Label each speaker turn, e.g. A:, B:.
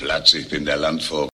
A: Platz, ich bin der Landvogt.